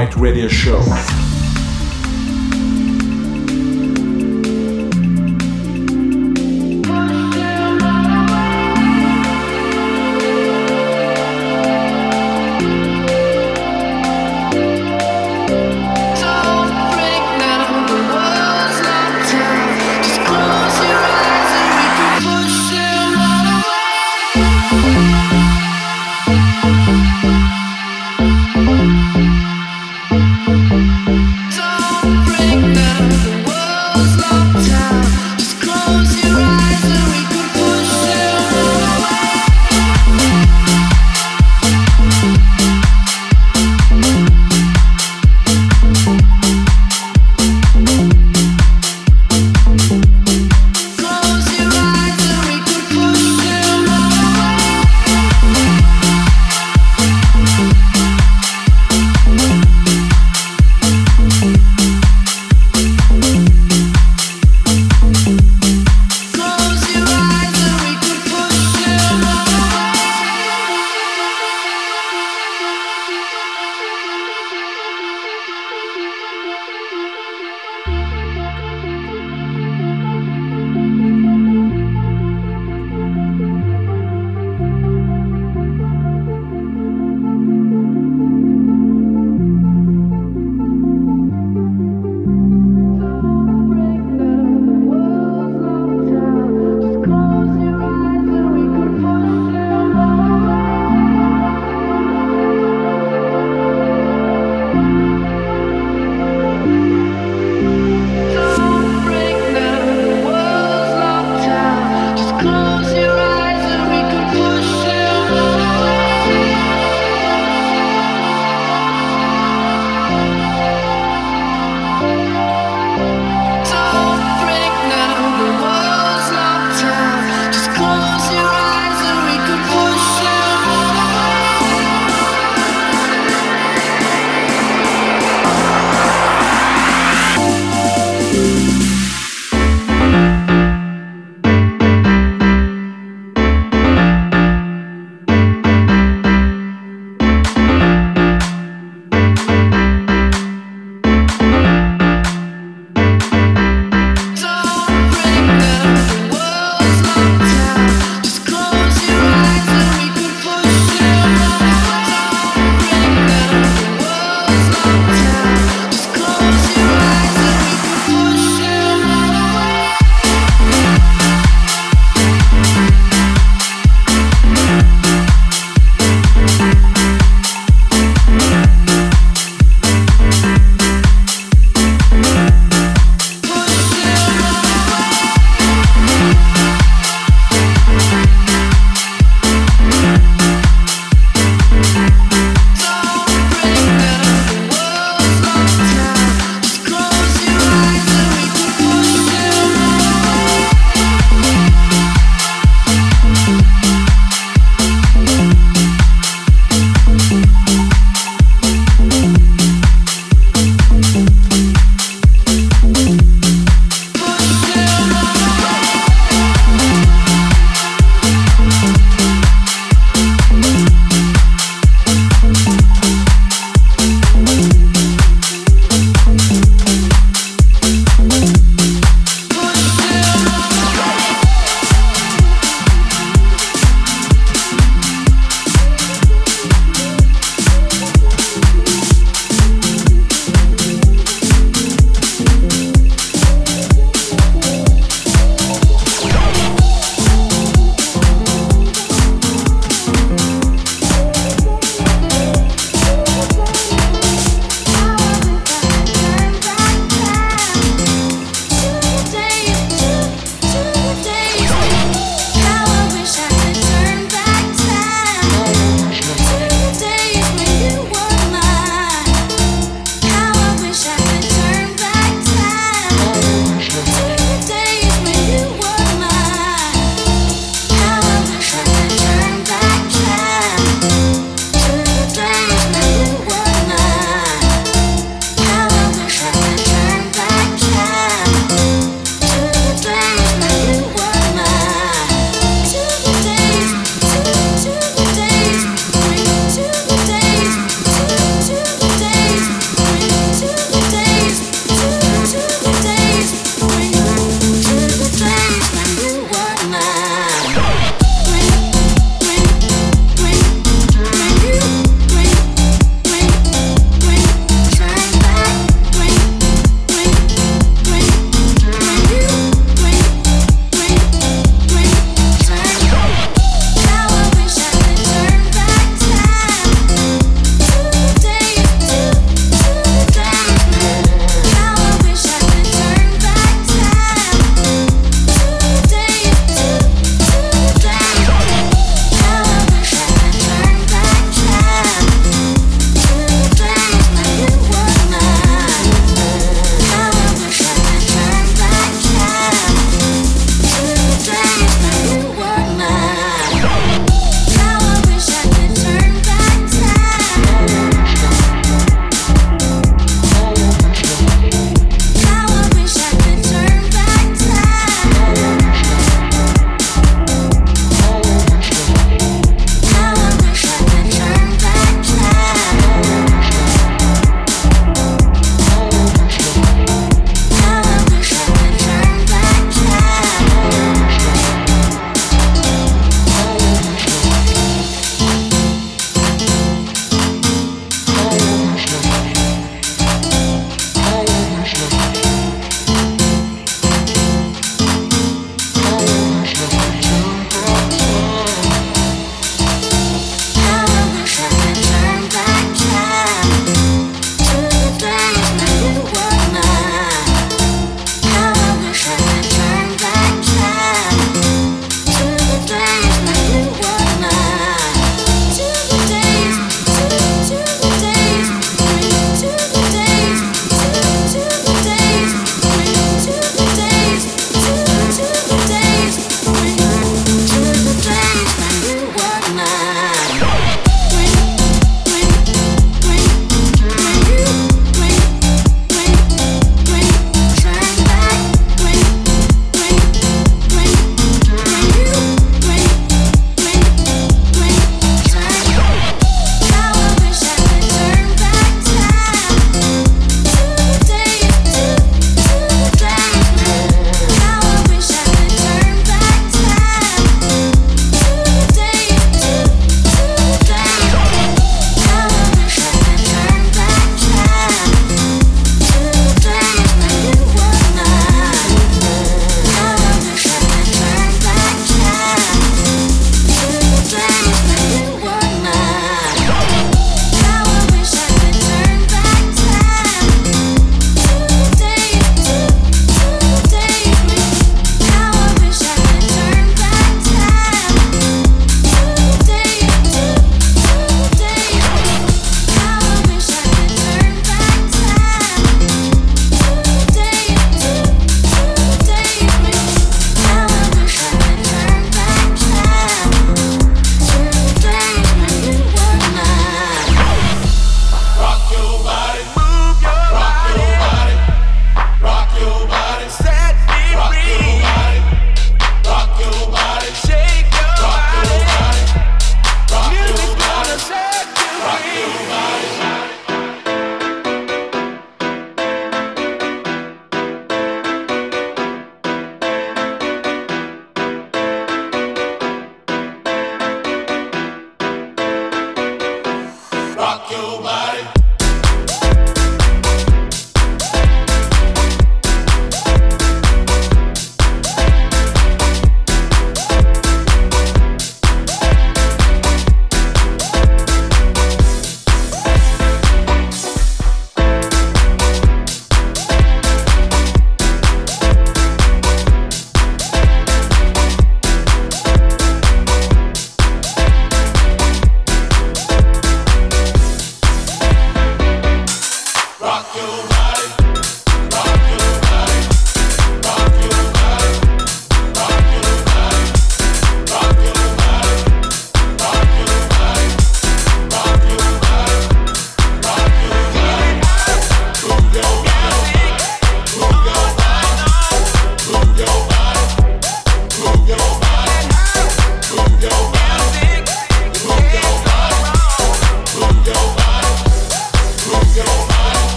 Right radio show.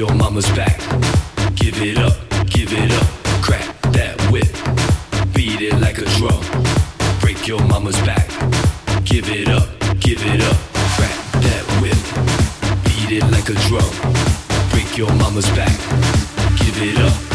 your mama's back. Give it up, give it up, crack that whip, beat it like a drum. Break your mama's back. Give it up, give it up, crack that whip, beat it like a drum. Break your mama's back. Give it up.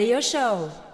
Radio Show.